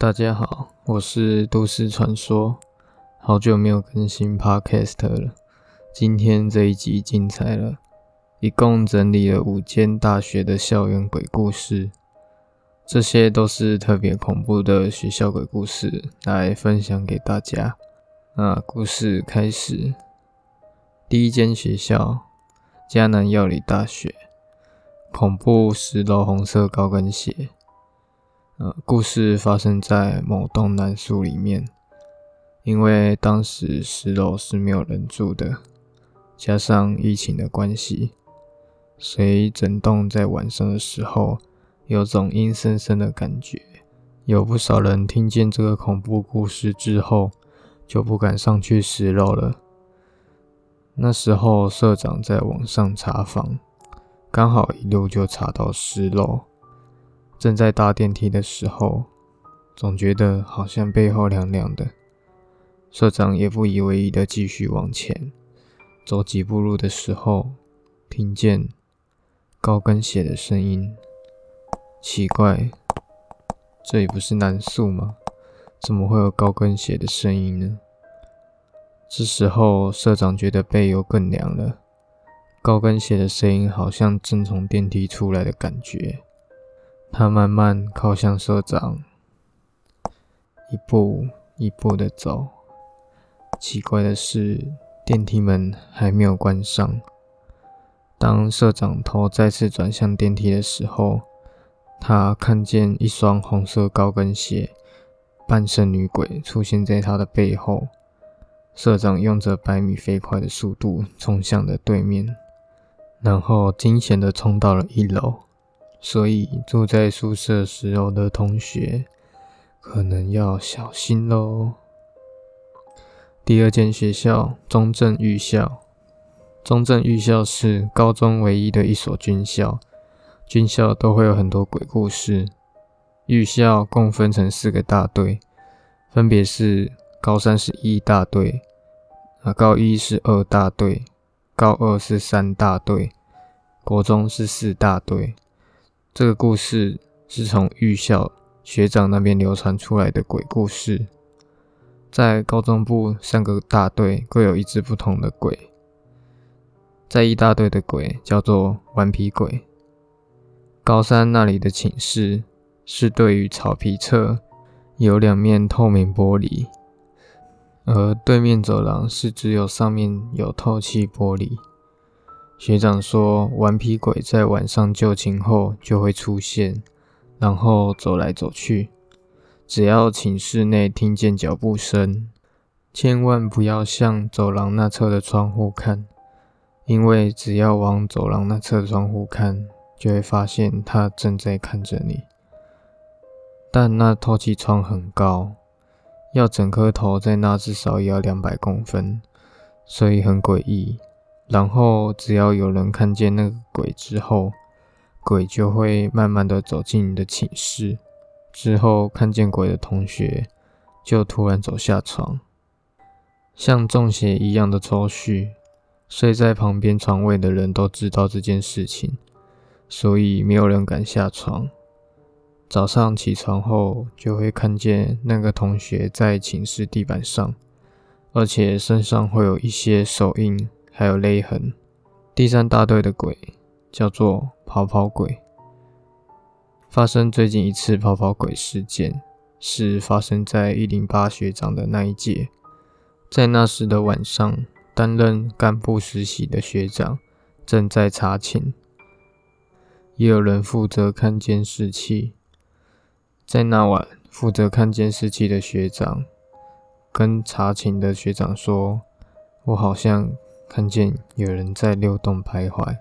大家好，我是都市传说，好久没有更新 Podcast 了。今天这一集精彩了，一共整理了五间大学的校园鬼故事，这些都是特别恐怖的学校鬼故事，来分享给大家。那故事开始，第一间学校，迦南药理大学，恐怖十楼红色高跟鞋。呃，故事发生在某栋男宿里面，因为当时十楼是没有人住的，加上疫情的关系，所以整栋在晚上的时候有种阴森森的感觉。有不少人听见这个恐怖故事之后。就不敢上去十楼了。那时候社长在网上查房，刚好一路就查到十楼。正在搭电梯的时候，总觉得好像背后凉凉的。社长也不以为意的继续往前走几步路的时候，听见高跟鞋的声音。奇怪，这里不是男宿吗？怎么会有高跟鞋的声音呢？这时候，社长觉得背又更凉了。高跟鞋的声音好像正从电梯出来的感觉。他慢慢靠向社长，一步一步的走。奇怪的是，电梯门还没有关上。当社长头再次转向电梯的时候，他看见一双红色高跟鞋。半身女鬼出现在他的背后，社长用着百米飞快的速度冲向了对面，然后惊险的冲到了一楼。所以住在宿舍时候的同学可能要小心喽。第二间学校中正预校，中正预校是高中唯一的一所军校，军校都会有很多鬼故事。预校共分成四个大队，分别是高三是一大队，啊高一是二大队，高二是三大队，国中是四大队。这个故事是从预校学长那边流传出来的鬼故事。在高中部，三个大队各有一只不同的鬼。在一大队的鬼叫做顽皮鬼。高三那里的寝室。是对于草皮侧有两面透明玻璃，而对面走廊是只有上面有透气玻璃。学长说，顽皮鬼在晚上就寝后就会出现，然后走来走去。只要寝室内听见脚步声，千万不要向走廊那侧的窗户看，因为只要往走廊那侧窗户看，就会发现他正在看着你。但那透气窗很高，要整颗头在那至少也要两百公分，所以很诡异。然后只要有人看见那个鬼之后，鬼就会慢慢的走进你的寝室。之后看见鬼的同学就突然走下床，像中邪一样的抽搐。睡在旁边床位的人都知道这件事情，所以没有人敢下床。早上起床后，就会看见那个同学在寝室地板上，而且身上会有一些手印，还有勒痕。第三大队的鬼叫做跑跑鬼。发生最近一次跑跑鬼事件，是发生在一零八学长的那一届。在那时的晚上，担任干部实习的学长正在查寝，也有人负责看监视器。在那晚，负责看监视器的学长跟查寝的学长说：“我好像看见有人在六栋徘徊。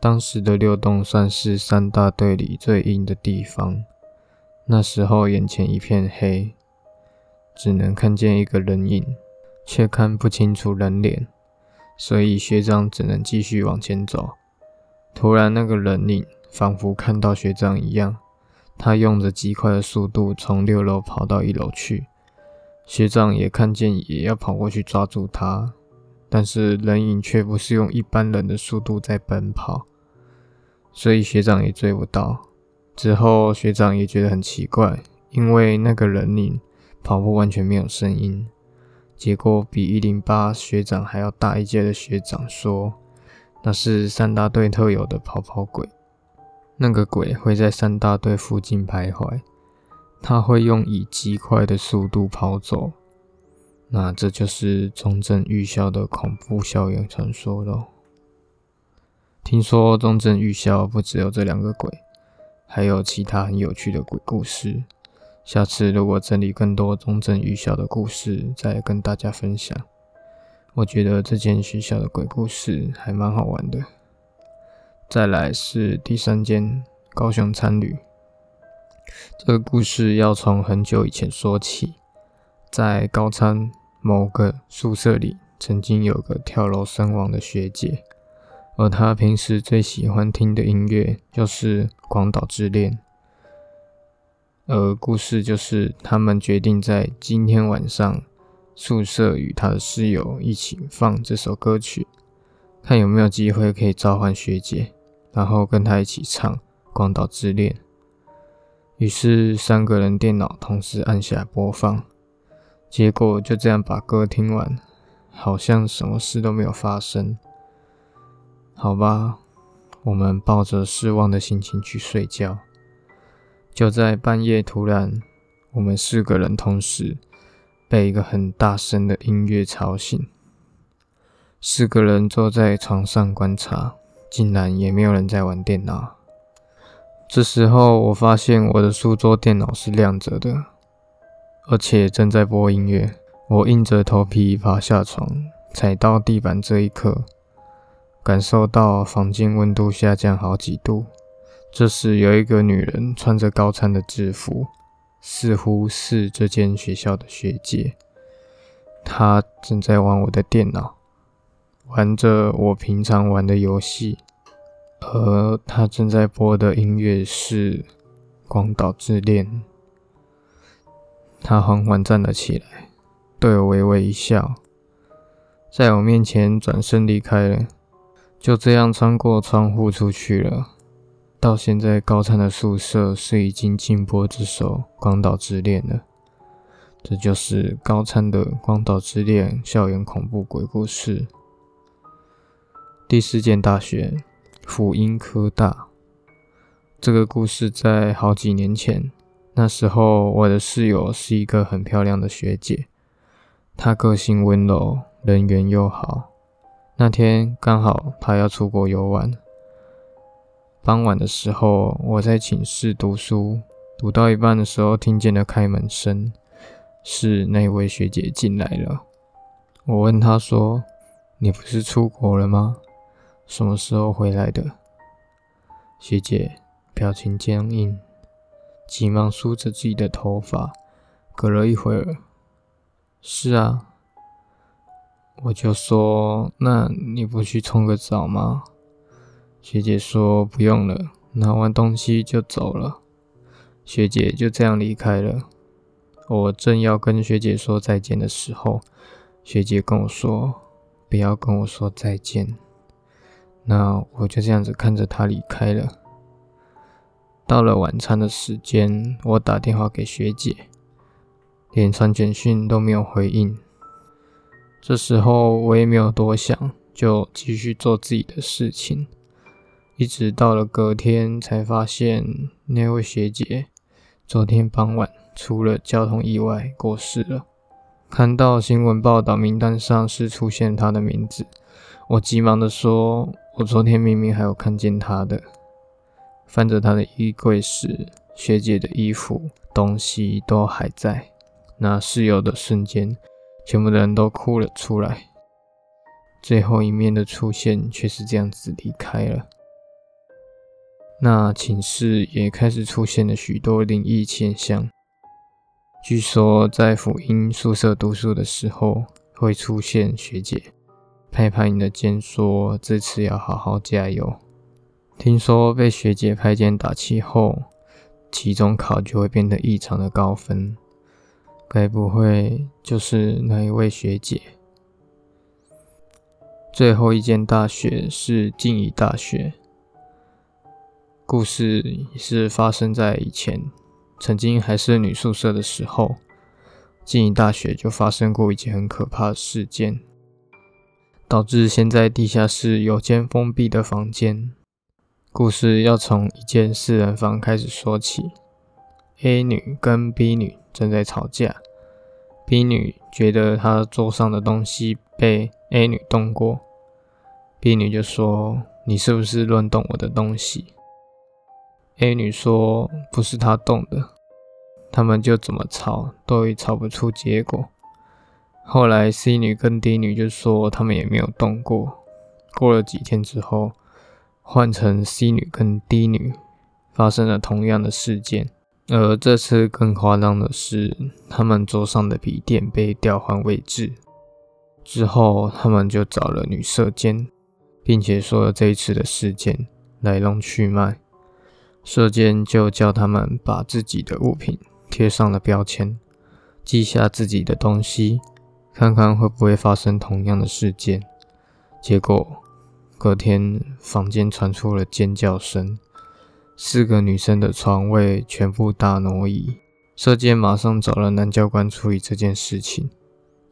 当时的六栋算是三大队里最阴的地方。那时候眼前一片黑，只能看见一个人影，却看不清楚人脸，所以学长只能继续往前走。突然，那个人影仿佛看到学长一样。”他用着极快的速度从六楼跑到一楼去，学长也看见，也要跑过去抓住他，但是人影却不是用一般人的速度在奔跑，所以学长也追不到。之后学长也觉得很奇怪，因为那个人影跑步完全没有声音。结果比一零八学长还要大一届的学长说，那是三大队特有的跑跑鬼。那个鬼会在三大队附近徘徊，他会用以极快的速度跑走。那这就是中正预校的恐怖校园传说喽。听说中正预校不只有这两个鬼，还有其他很有趣的鬼故事。下次如果整理更多中正预校的故事，再跟大家分享。我觉得这间学校的鬼故事还蛮好玩的。再来是第三间高雄参旅，这个故事要从很久以前说起。在高参某个宿舍里，曾经有个跳楼身亡的学姐，而她平时最喜欢听的音乐就是《广岛之恋》。而故事就是他们决定在今天晚上宿舍与他的室友一起放这首歌曲，看有没有机会可以召唤学姐，然后跟他一起唱《广岛之恋》。于是三个人电脑同时按下播放，结果就这样把歌听完，好像什么事都没有发生。好吧，我们抱着失望的心情去睡觉。就在半夜，突然，我们四个人同时被一个很大声的音乐吵醒。四个人坐在床上观察，竟然也没有人在玩电脑。这时候，我发现我的书桌电脑是亮着的，而且正在播音乐。我硬着头皮爬下床，踩到地板这一刻，感受到房间温度下降好几度。这时，有一个女人穿着高参的制服，似乎是这间学校的学姐。她正在玩我的电脑，玩着我平常玩的游戏，而她正在播的音乐是《广岛之恋》。他缓缓站了起来，对我微微一笑，在我面前转身离开了，就这样穿过窗户出去了。到现在，高参的宿舍是已经禁播这首《广岛之恋》了。这就是高参的《广岛之恋》校园恐怖鬼故事。第四间大学，辅音科大。这个故事在好几年前，那时候我的室友是一个很漂亮的学姐，她个性温柔，人缘又好。那天刚好她要出国游玩。傍晚的时候，我在寝室读书，读到一半的时候，听见了开门声，是那位学姐进来了。我问她说：“你不是出国了吗？什么时候回来的？”学姐表情僵硬，急忙梳着自己的头发。隔了一会儿，是啊，我就说：“那你不去冲个澡吗？”学姐说不用了，拿完东西就走了。学姐就这样离开了。我正要跟学姐说再见的时候，学姐跟我说不要跟我说再见。那我就这样子看着她离开了。到了晚餐的时间，我打电话给学姐，连传简讯都没有回应。这时候我也没有多想，就继续做自己的事情。一直到了隔天，才发现那位学姐昨天傍晚出了交通意外过世了。看到新闻报道名单上是出现她的名字，我急忙的说：“我昨天明明还有看见她的。”翻着她的衣柜时，学姐的衣服、东西都还在。那室友的瞬间，全部的人都哭了出来。最后一面的出现，却是这样子离开了。那寝室也开始出现了许多灵异现象。据说在辅音宿舍读书的时候，会出现学姐拍拍你的肩，说这次要好好加油。听说被学姐拍肩打气后，期中考就会变得异常的高分。该不会就是那一位学姐？最后一间大学是静宜大学。故事是发生在以前，曾经还是女宿舍的时候，静宜大学就发生过一件很可怕的事件，导致现在地下室有间封闭的房间。故事要从一间四人房开始说起。A 女跟 B 女正在吵架，B 女觉得她桌上的东西被 A 女动过，B 女就说：“你是不是乱动我的东西？” A 女说：“不是她动的。”他们就怎么吵都吵不出结果。后来 C 女跟 D 女就说他们也没有动过。过了几天之后，换成 C 女跟 D 女发生了同样的事件，而这次更夸张的是，他们桌上的笔电被调换位置。之后，他们就找了女舍监，并且说了这一次的事件来龙去脉。射箭就叫他们把自己的物品贴上了标签，记下自己的东西，看看会不会发生同样的事件。结果隔天房间传出了尖叫声，四个女生的床位全部大挪移。射箭马上找了男教官处理这件事情，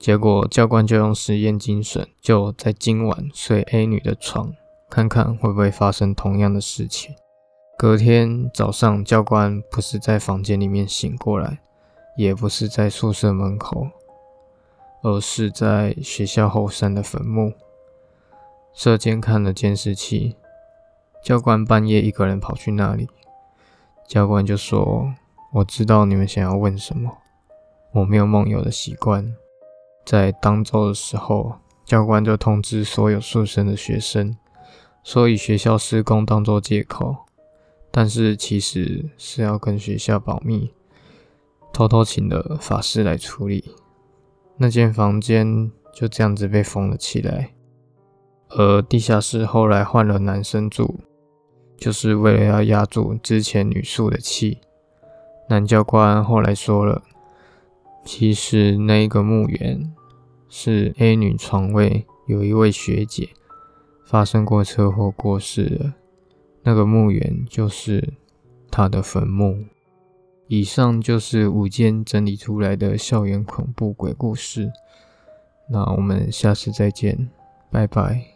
结果教官就用实验精神，就在今晚睡 A 女的床，看看会不会发生同样的事情。隔天早上，教官不是在房间里面醒过来，也不是在宿舍门口，而是在学校后山的坟墓。舍监看了监视器，教官半夜一个人跑去那里。教官就说：“我知道你们想要问什么，我没有梦游的习惯。”在当周的时候，教官就通知所有宿舍的学生，说以学校施工当作借口。但是其实是要跟学校保密，偷偷请了法师来处理。那间房间就这样子被封了起来。而地下室后来换了男生住，就是为了要压住之前女宿的气。男教官后来说了，其实那一个墓园是 A 女床位有一位学姐发生过车祸过世了。那个墓园就是他的坟墓。以上就是午间整理出来的校园恐怖鬼故事。那我们下次再见，拜拜。